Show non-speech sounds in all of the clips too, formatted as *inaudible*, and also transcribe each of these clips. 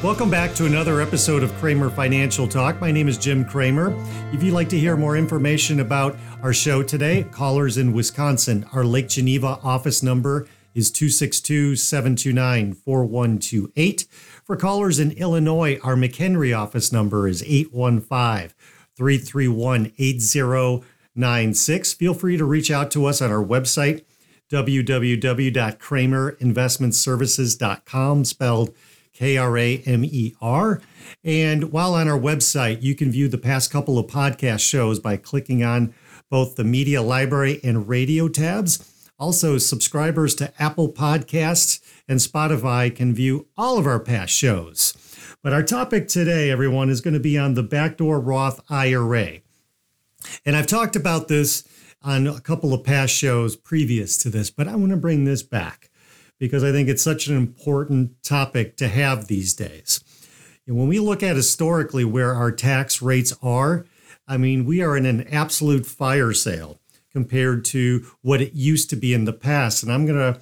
Welcome back to another episode of Kramer Financial Talk. My name is Jim Kramer. If you'd like to hear more information about our show today, callers in Wisconsin, our Lake Geneva office number is 262 729 4128. For callers in Illinois, our McHenry office number is 815 331 8096. Feel free to reach out to us on our website, www.kramerinvestmentservices.com, spelled K R A M E R. And while on our website, you can view the past couple of podcast shows by clicking on both the media library and radio tabs. Also, subscribers to Apple Podcasts and Spotify can view all of our past shows. But our topic today, everyone, is going to be on the backdoor Roth IRA. And I've talked about this on a couple of past shows previous to this, but I want to bring this back because I think it's such an important topic to have these days. And when we look at historically where our tax rates are, I mean, we are in an absolute fire sale compared to what it used to be in the past. And I'm going to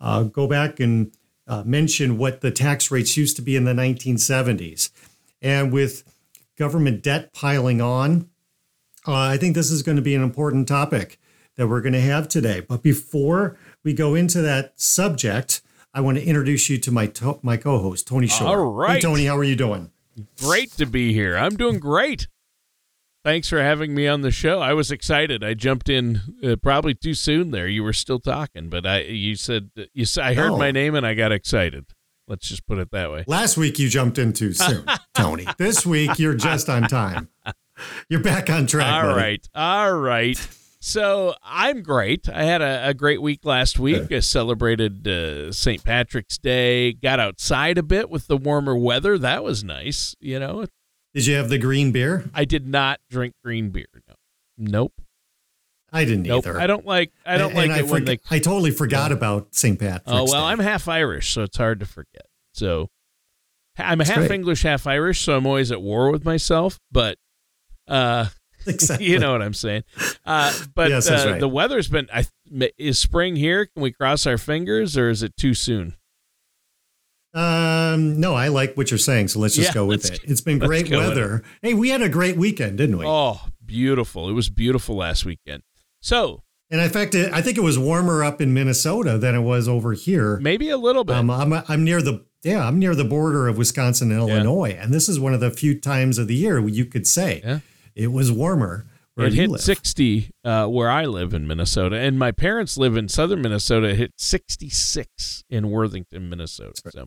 uh, go back and uh, mention what the tax rates used to be in the 1970s. And with government debt piling on, uh, I think this is going to be an important topic that we're going to have today. But before we go into that subject, I want to introduce you to my to- my co-host Tony Shore. All right, hey, Tony, how are you doing? Great to be here. I'm doing great. Thanks for having me on the show. I was excited. I jumped in uh, probably too soon. There, you were still talking, but I you said you. Said I heard oh. my name and I got excited. Let's just put it that way. Last week you jumped in too soon, *laughs* Tony. This week you're just on time. You're back on track. All buddy. right, all right. So I'm great. I had a, a great week last week. I celebrated uh, St. Patrick's Day. Got outside a bit with the warmer weather. That was nice. You know. Did you have the green beer? I did not drink green beer. No. Nope. I didn't nope. either. I don't like. I don't and, like and it I when they. I totally forgot about St. Patrick's. Oh well, Day. I'm half Irish, so it's hard to forget. So I'm That's half great. English, half Irish, so I'm always at war with myself. But uh, *laughs* Exactly. you know what I'm saying. Uh, but yes, uh, right. the weather's been. I, is spring here? Can we cross our fingers, or is it too soon? Um, no, I like what you're saying, so let's just yeah, go with it. It's been great weather. Hey, we had a great weekend, didn't we? Oh, beautiful! It was beautiful last weekend. So, and in fact, I think it was warmer up in Minnesota than it was over here. Maybe a little bit. Um, I'm I'm near the yeah, I'm near the border of Wisconsin and Illinois, yeah. and this is one of the few times of the year you could say yeah it was warmer. it hit live. 60 uh, where I live in Minnesota, and my parents live in southern Minnesota. It hit 66 in Worthington, Minnesota. So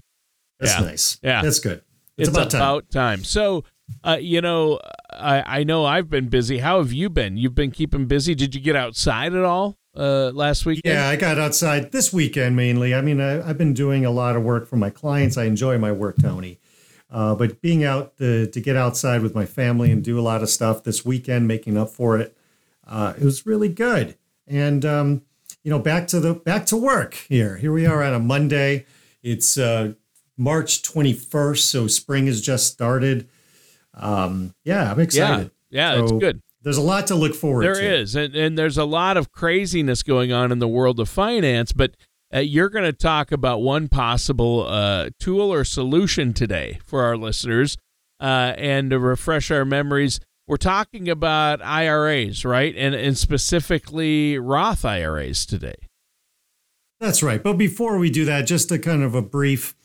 that's yeah. nice. Yeah, that's good. It's, it's about, about time. time. So, uh, you know, I, I know I've been busy. How have you been? You've been keeping busy. Did you get outside at all uh, last week? Yeah, I got outside this weekend mainly. I mean, I, I've been doing a lot of work for my clients. I enjoy my work, Tony. Uh, but being out to, to get outside with my family and do a lot of stuff this weekend, making up for it, uh, it was really good. And um, you know, back to the back to work here. Here we are on a Monday. It's uh, March 21st, so spring has just started. Um, yeah, I'm excited. Yeah, yeah, so it's good. There's a lot to look forward there to. There is, and, and there's a lot of craziness going on in the world of finance, but uh, you're going to talk about one possible uh, tool or solution today for our listeners. Uh, and to refresh our memories, we're talking about IRAs, right? And, and specifically Roth IRAs today. That's right. But before we do that, just a kind of a brief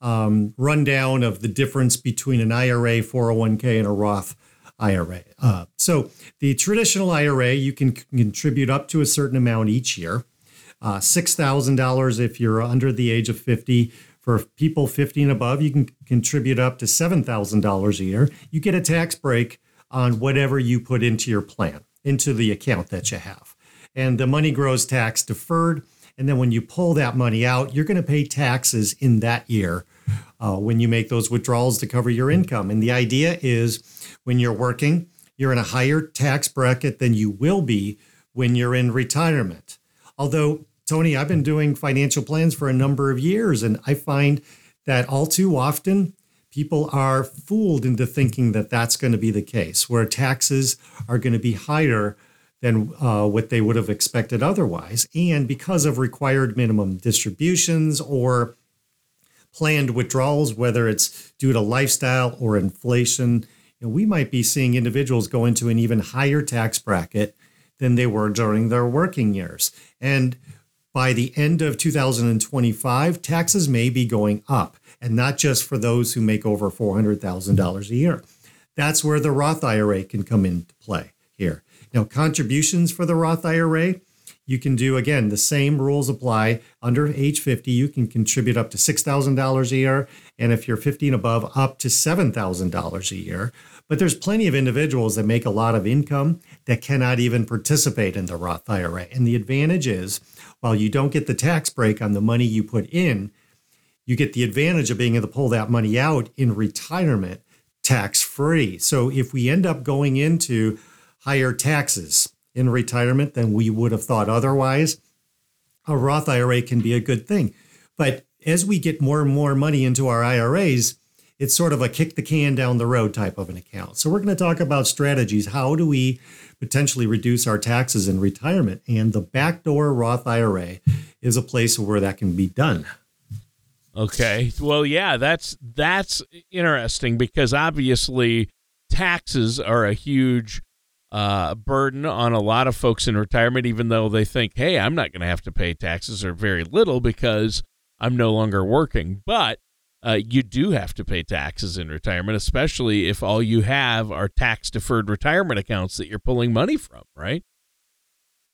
um, rundown of the difference between an IRA, 401k, and a Roth IRA. Uh, so, the traditional IRA, you can contribute up to a certain amount each year uh, $6,000 if you're under the age of 50 For people 50 and above, you can contribute up to $7,000 a year. You get a tax break on whatever you put into your plan, into the account that you have. And the money grows tax deferred. And then when you pull that money out, you're going to pay taxes in that year uh, when you make those withdrawals to cover your income. And the idea is when you're working, you're in a higher tax bracket than you will be when you're in retirement. Although, Tony, I've been doing financial plans for a number of years, and I find that all too often people are fooled into thinking that that's going to be the case, where taxes are going to be higher than uh, what they would have expected otherwise. And because of required minimum distributions or planned withdrawals, whether it's due to lifestyle or inflation, you know, we might be seeing individuals go into an even higher tax bracket than they were during their working years. And by the end of 2025, taxes may be going up, and not just for those who make over $400,000 a year. That's where the Roth IRA can come into play here. Now, contributions for the Roth IRA, you can do again, the same rules apply. Under age 50, you can contribute up to $6,000 a year. And if you're 50 and above, up to $7,000 a year. But there's plenty of individuals that make a lot of income that cannot even participate in the Roth IRA. And the advantage is while you don't get the tax break on the money you put in, you get the advantage of being able to pull that money out in retirement tax free. So if we end up going into higher taxes in retirement than we would have thought otherwise, a Roth IRA can be a good thing. But as we get more and more money into our IRAs, it's sort of a kick the can down the road type of an account. So we're going to talk about strategies. How do we potentially reduce our taxes in retirement? And the backdoor Roth IRA is a place where that can be done. Okay. Well, yeah, that's that's interesting because obviously taxes are a huge uh, burden on a lot of folks in retirement, even though they think, "Hey, I'm not going to have to pay taxes or very little because I'm no longer working." But uh, you do have to pay taxes in retirement, especially if all you have are tax deferred retirement accounts that you're pulling money from, right?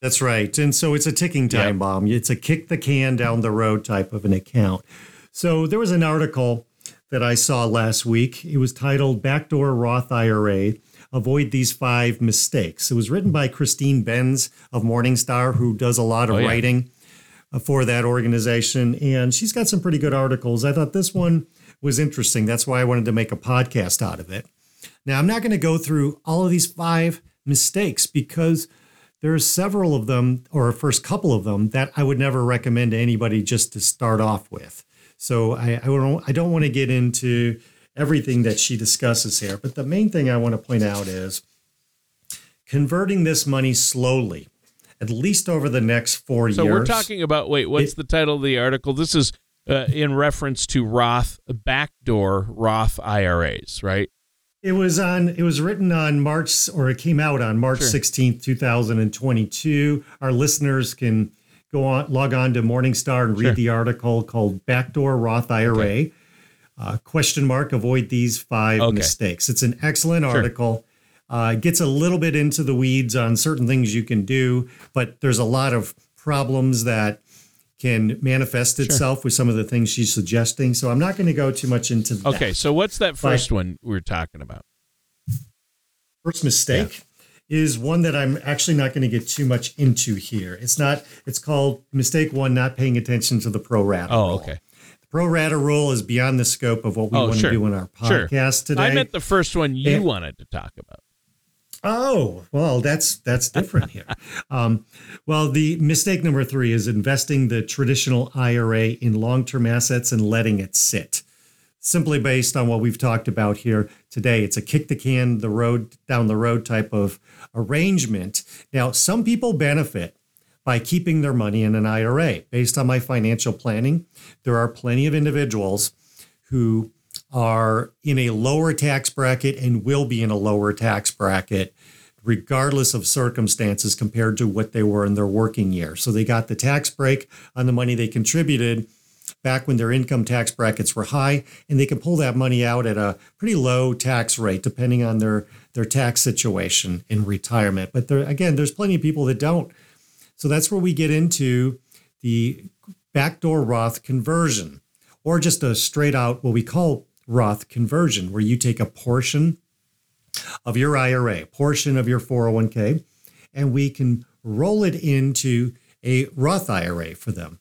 That's right. And so it's a ticking time bomb. It's a kick the can down the road type of an account. So there was an article that I saw last week. It was titled Backdoor Roth IRA Avoid These Five Mistakes. It was written by Christine Benz of Morningstar, who does a lot of oh, yeah. writing uh, for that organization. And she's got some pretty good articles. I thought this one was interesting. That's why I wanted to make a podcast out of it. Now, I'm not going to go through all of these five mistakes because there are several of them, or a first couple of them, that I would never recommend to anybody just to start off with. So I, I don't, I don't want to get into everything that she discusses here. But the main thing I want to point out is converting this money slowly at least over the next four so years. So we're talking about wait, what's it, the title of the article? This is uh, in reference to Roth backdoor Roth IRAs, right? It was on. It was written on March, or it came out on March sixteenth, two thousand and twenty-two. Our listeners can go on, log on to Morningstar and read sure. the article called "Backdoor Roth IRA." Okay. Uh, question mark. Avoid these five okay. mistakes. It's an excellent sure. article. Uh, gets a little bit into the weeds on certain things you can do, but there's a lot of problems that can manifest itself sure. with some of the things she's suggesting. So I'm not going to go too much into that. Okay, so what's that first but one we're talking about? First mistake yeah. is one that I'm actually not going to get too much into here. It's not. It's called mistake one: not paying attention to the pro rata. Oh, okay. Pro rata rule is beyond the scope of what we oh, want sure. to do in our podcast sure. today. I meant the first one you and, wanted to talk about. Oh, well, that's that's different here. *laughs* Um, well, the mistake number three is investing the traditional IRA in long-term assets and letting it sit. Simply based on what we've talked about here today, it's a kick the can the road down the road type of arrangement. Now, some people benefit by keeping their money in an IRA. Based on my financial planning, there are plenty of individuals who are in a lower tax bracket and will be in a lower tax bracket regardless of circumstances compared to what they were in their working year. So they got the tax break on the money they contributed back when their income tax brackets were high and they can pull that money out at a pretty low tax rate depending on their their tax situation in retirement. But there again there's plenty of people that don't. So that's where we get into the backdoor Roth conversion. or just a straight out what we call Roth conversion, where you take a portion of your IRA, portion of your 401k, and we can roll it into a Roth IRA for them.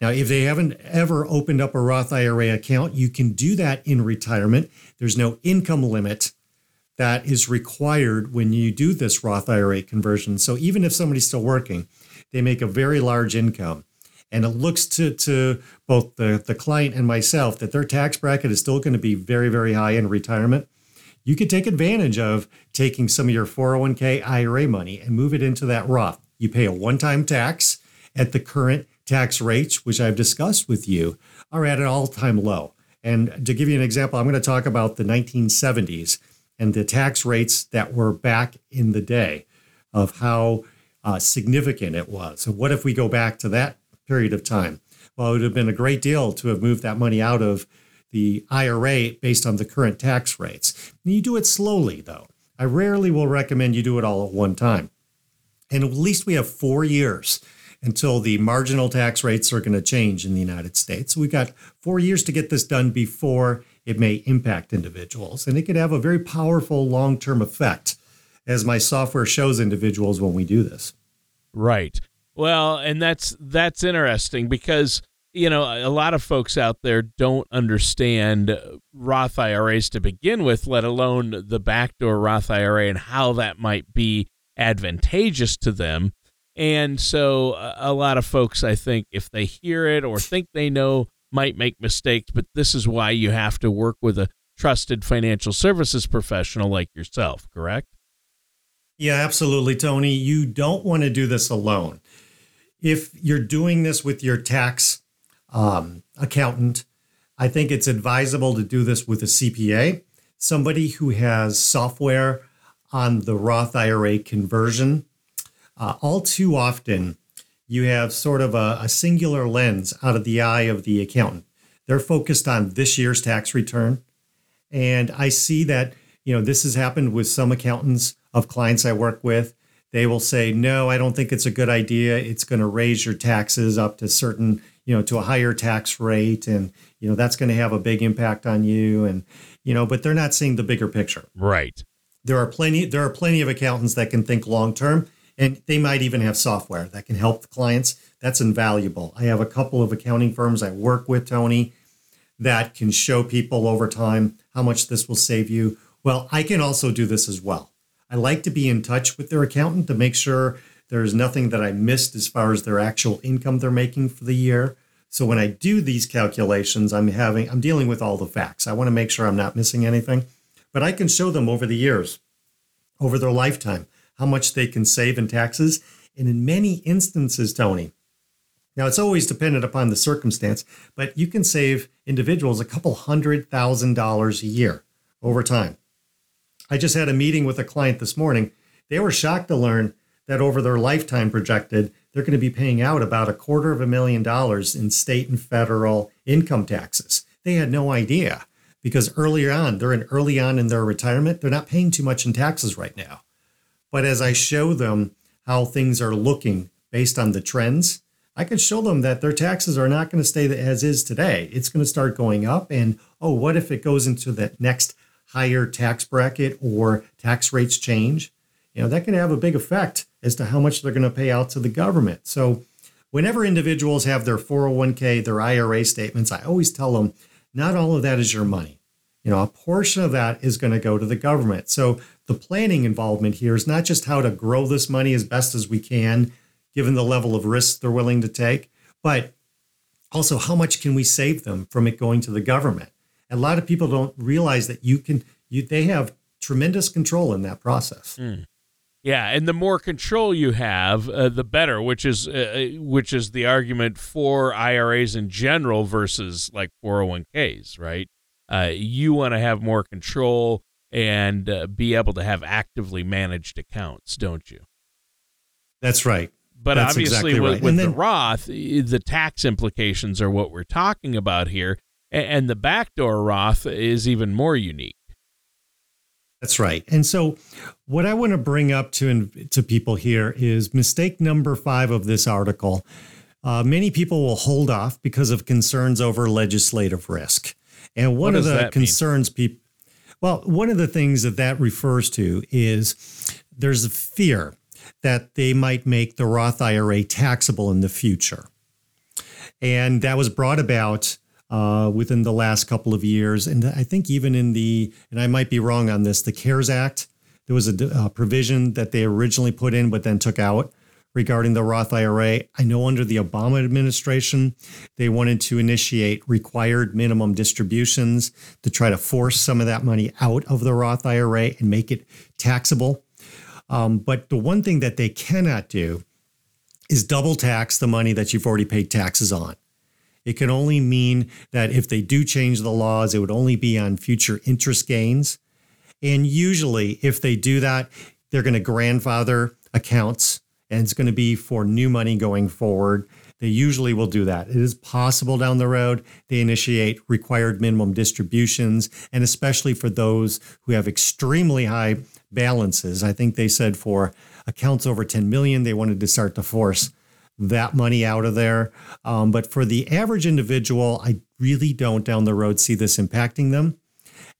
Now, if they haven't ever opened up a Roth IRA account, you can do that in retirement. There's no income limit that is required when you do this Roth IRA conversion. So even if somebody's still working, they make a very large income. And it looks to, to both the, the client and myself that their tax bracket is still going to be very, very high in retirement. You could take advantage of taking some of your 401k IRA money and move it into that Roth. You pay a one time tax at the current tax rates, which I've discussed with you, are at an all time low. And to give you an example, I'm going to talk about the 1970s and the tax rates that were back in the day of how uh, significant it was. So, what if we go back to that period of time? Well, it would have been a great deal to have moved that money out of the IRA based on the current tax rates. And you do it slowly, though. I rarely will recommend you do it all at one time. And at least we have four years until the marginal tax rates are going to change in the United States. So we've got four years to get this done before it may impact individuals. And it could have a very powerful long term effect, as my software shows individuals when we do this. Right. Well, and that's that's interesting because you know a lot of folks out there don't understand Roth IRAs to begin with, let alone the backdoor Roth IRA and how that might be advantageous to them. And so uh, a lot of folks, I think, if they hear it or think they know, might make mistakes. But this is why you have to work with a trusted financial services professional like yourself, correct? Yeah, absolutely, Tony. You don't want to do this alone. If you're doing this with your tax um, accountant, I think it's advisable to do this with a CPA, somebody who has software on the Roth IRA conversion uh, all too often, you have sort of a, a singular lens out of the eye of the accountant. They're focused on this year's tax return. And I see that, you know, this has happened with some accountants of clients I work with. They will say, no, I don't think it's a good idea. It's going to raise your taxes up to certain, you know, to a higher tax rate. And, you know, that's going to have a big impact on you. And, you know, but they're not seeing the bigger picture. Right. There are plenty, there are plenty of accountants that can think long term and they might even have software that can help the clients. That's invaluable. I have a couple of accounting firms I work with, Tony, that can show people over time how much this will save you. Well, I can also do this as well. I like to be in touch with their accountant to make sure there's nothing that I missed as far as their actual income they're making for the year. So when I do these calculations, I'm having I'm dealing with all the facts. I want to make sure I'm not missing anything. But I can show them over the years, over their lifetime, how much they can save in taxes. And in many instances, Tony, now it's always dependent upon the circumstance, but you can save individuals a couple hundred thousand dollars a year over time. I just had a meeting with a client this morning. They were shocked to learn that over their lifetime projected, they're going to be paying out about a quarter of a million dollars in state and federal income taxes. They had no idea because earlier on, they're in early on in their retirement, they're not paying too much in taxes right now. But as I show them how things are looking based on the trends, I can show them that their taxes are not going to stay as is today. It's going to start going up. And oh, what if it goes into that next higher tax bracket or tax rates change? You know, that can have a big effect as to how much they're going to pay out to the government. So, whenever individuals have their 401k, their IRA statements, I always tell them not all of that is your money. You know, a portion of that is going to go to the government. So the planning involvement here is not just how to grow this money as best as we can, given the level of risk they're willing to take, but also how much can we save them from it going to the government. A lot of people don't realize that you can, you, they have tremendous control in that process. Mm. Yeah, and the more control you have, uh, the better. Which is uh, uh which is the argument for IRAs in general versus like 401ks, right? Uh, you want to have more control and uh, be able to have actively managed accounts, don't you? That's right. But That's obviously, exactly with, right. with then, the Roth, the tax implications are what we're talking about here, and the backdoor Roth is even more unique. That's right. And so, what I want to bring up to to people here is mistake number five of this article. uh, many people will hold off because of concerns over legislative risk. And one of the concerns people, well, one of the things that that refers to is there's a fear that they might make the Roth IRA taxable in the future. And that was brought about uh, within the last couple of years. And I think even in the, and I might be wrong on this, the CARES Act, there was a, a provision that they originally put in but then took out regarding the Roth IRA. I know under the Obama administration, they wanted to initiate required minimum distributions to try to force some of that money out of the Roth IRA and make it taxable. Um, but the one thing that they cannot do is double tax the money that you've already paid taxes on. It can only mean that if they do change the laws, it would only be on future interest gains. And usually, if they do that, they're going to grandfather accounts and it's going to be for new money going forward. They usually will do that. It is possible down the road they initiate required minimum distributions, and especially for those who have extremely high balances. I think they said for accounts over 10 million, they wanted to start to force that money out of there. Um, but for the average individual, I really don't down the road see this impacting them.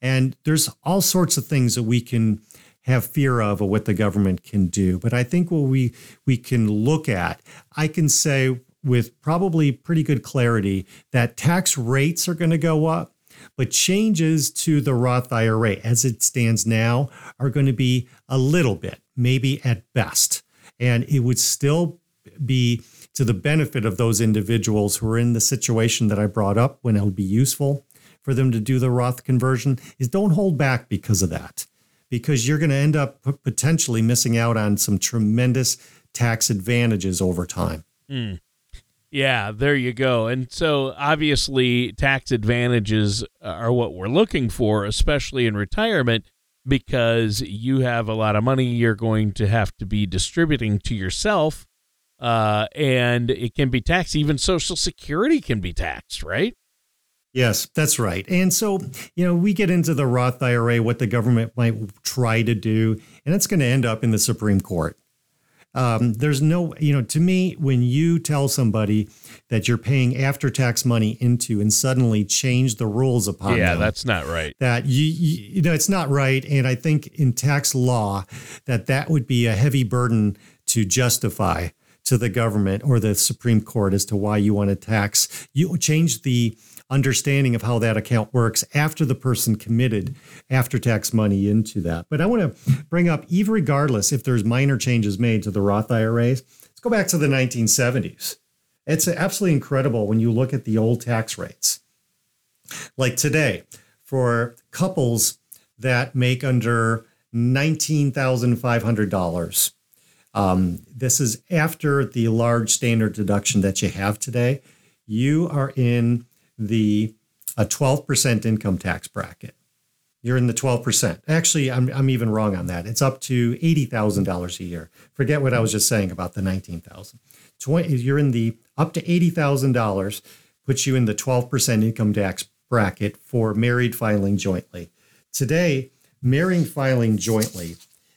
And there's all sorts of things that we can have fear of or what the government can do. But I think what we we can look at, I can say with probably pretty good clarity that tax rates are going to go up, but changes to the Roth IRA as it stands now are going to be a little bit, maybe at best. And it would still be to the benefit of those individuals who are in the situation that I brought up when it would be useful for them to do the Roth conversion is don't hold back because of that because you're going to end up potentially missing out on some tremendous tax advantages over time. Mm. Yeah, there you go. And so obviously, tax advantages are what we're looking for, especially in retirement, because you have a lot of money you're going to have to be distributing to yourself. Uh, and it can be taxed. Even Social Security can be taxed, right? Yes, that's right. And so, you know, we get into the Roth IRA, what the government might try to do, and it's going to end up in the Supreme Court. Um, there's no, you know, to me, when you tell somebody that you're paying after tax money into and suddenly change the rules upon yeah, them, that's not right. That you, you, you know, it's not right. And I think in tax law, that that would be a heavy burden to justify to the government or the Supreme Court as to why you want to tax. You change the understanding of how that account works after the person committed after tax money into that. But I want to bring up, even regardless if there's minor changes made to the Roth IRAs, let's go back to the 1970s. It's absolutely incredible when you look at the old tax rates. Like today, for couples that make under $19,500, um, this is after the large standard deduction that you have today. You are in the a 12% income tax bracket. You're in the 12%. Actually, I'm, I'm even wrong on that. It's up to $80,000 a year. Forget what I was just saying about the 19,000. 20 you're in the up to $80,000 puts you in the 12% income tax bracket for married filing jointly. Today, marrying filing jointly,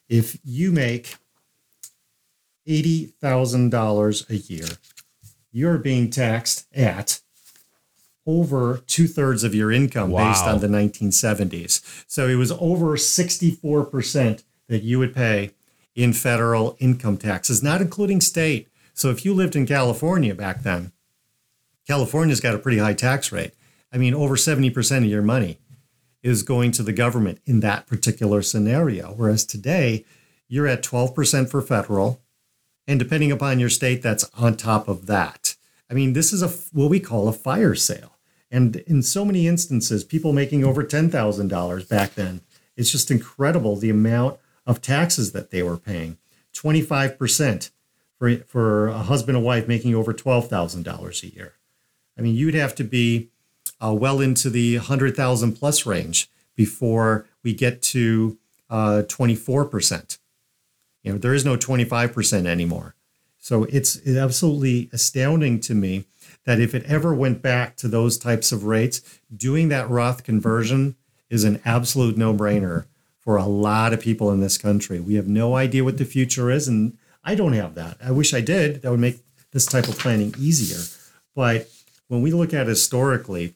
if you make $80,000 a year, you're being taxed at over two thirds of your income wow. based on the 1970s. So it was over 64% that you would pay in federal income taxes, not including state. So if you lived in California back then, California's got a pretty high tax rate. I mean, over 70% of your money is going to the government in that particular scenario. Whereas today, you're at 12% for federal. And depending upon your state, that's on top of that. I mean, this is a what we call a fire sale. And in so many instances, people making over $10,000 back then, it's just incredible the amount of taxes that they were paying 25% for, for a husband and wife making over $12,000 a year. I mean, you'd have to be uh, well into the 100,000 plus range before we get to uh, 24%. You know, there is no 25% anymore. So it's absolutely astounding to me that if it ever went back to those types of rates, doing that Roth conversion is an absolute no brainer for a lot of people in this country. We have no idea what the future is, and I don't have that. I wish I did. That would make this type of planning easier. But when we look at historically,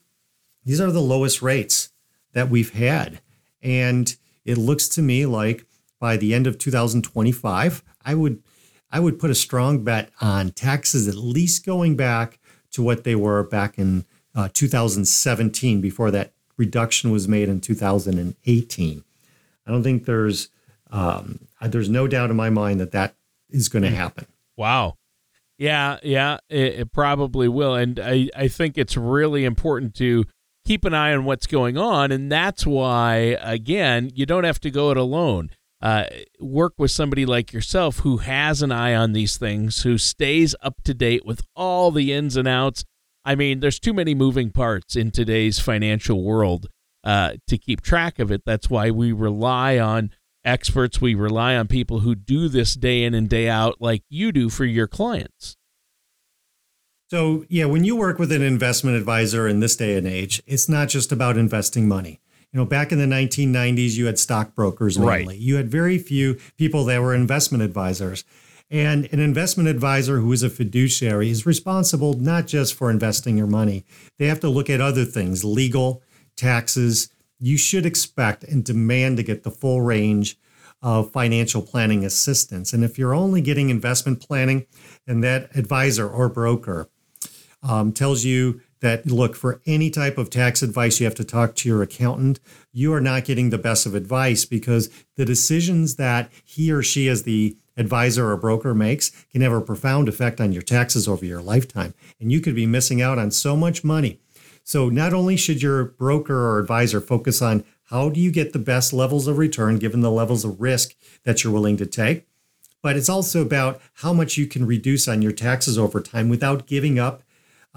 these are the lowest rates that we've had. And it looks to me like by the end of 2025, I would I would put a strong bet on taxes at least going back to what they were back in uh, 2017 before that reduction was made in 2018. I don't think there's um, there's no doubt in my mind that that is going to happen. Wow. Yeah, yeah, it, it, probably will. And I, I think it's really important to keep an eye on what's going on. And that's why, again, you don't have to go it alone. Uh, work with somebody like yourself who has an eye on these things, who stays up to date with all the ins and outs. I mean, there's too many moving parts in today's financial world uh, to keep track of it. That's why we rely on experts. We rely on people who do this day in and day out, like you do for your clients. So, yeah, when you work with an investment advisor in this day and age, it's not just about investing money. You know, back in the 1990s, you had stockbrokers mainly. Right. You had very few people that were investment advisors. And an investment advisor who is a fiduciary is responsible not just for investing your money, they have to look at other things legal, taxes, you should expect and demand to get the full range of financial planning assistance. And if you're only getting investment planning and that advisor or broker um, tells you that, look, for any type of tax advice, you have to talk to your accountant, you are not getting the best of advice because the decisions that he or she, as the advisor or broker makes, can have a profound effect on your taxes over your lifetime. And you could be missing out on so much money so not only should your broker or advisor focus on how do you get the best levels of return given the levels of risk that you're willing to take, but it's also about how much you can reduce on your taxes over time without giving up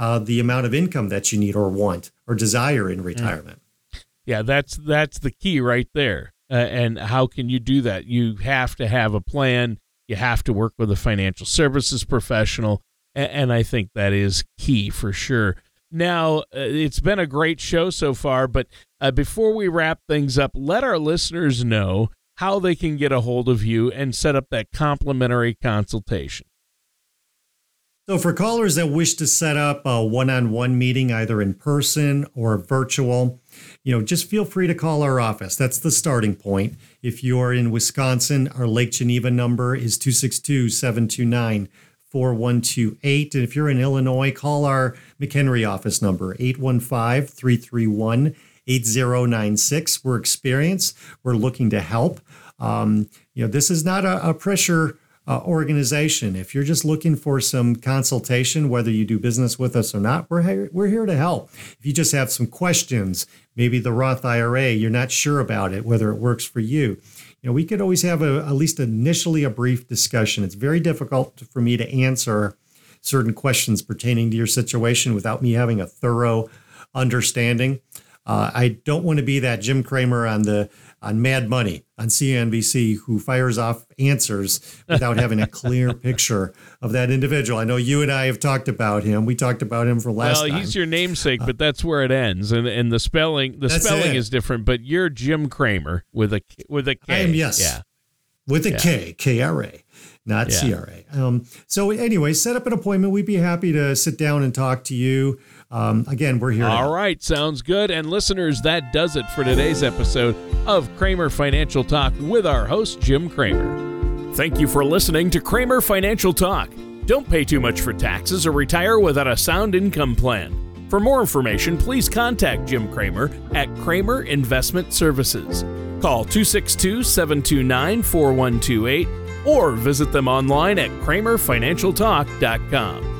uh, the amount of income that you need or want or desire in retirement. Yeah, that's that's the key right there. Uh, and how can you do that? You have to have a plan. You have to work with a financial services professional, and, and I think that is key for sure. Now, uh, it's been a great show so far, but uh, before we wrap things up, let our listeners know how they can get a hold of you and set up that complimentary consultation. So, for callers that wish to set up a one on one meeting, either in person or virtual, you know, just feel free to call our office. That's the starting point. If you're in Wisconsin, our Lake Geneva number is 262 729 4128. And if you're in Illinois, call our McHenry office number, 815 331 8096. We're experienced, we're looking to help. Um, you know, this is not a, a pressure uh, organization. If you're just looking for some consultation, whether you do business with us or not, we're here, we're here to help. If you just have some questions, maybe the Roth IRA, you're not sure about it, whether it works for you, you know, we could always have a, at least initially a brief discussion. It's very difficult for me to answer certain questions pertaining to your situation without me having a thorough understanding. Uh, I don't want to be that Jim Cramer on the on Mad Money on CNBC who fires off answers without having a clear *laughs* picture of that individual. I know you and I have talked about him. We talked about him for last well, time. he's your namesake, but that's where it ends. And and the spelling the spelling it. is different, but you're Jim Kramer with a with a K. I am yes. Yeah. With a yeah. K, K R A not yeah. CRA. Um, so, anyway, set up an appointment. We'd be happy to sit down and talk to you. Um, again, we're here. All right, sounds good. And listeners, that does it for today's episode of Kramer Financial Talk with our host, Jim Kramer. Thank you for listening to Kramer Financial Talk. Don't pay too much for taxes or retire without a sound income plan. For more information, please contact Jim Kramer at Kramer Investment Services. Call 262 729 4128 or visit them online at kramerfinancialtalk.com.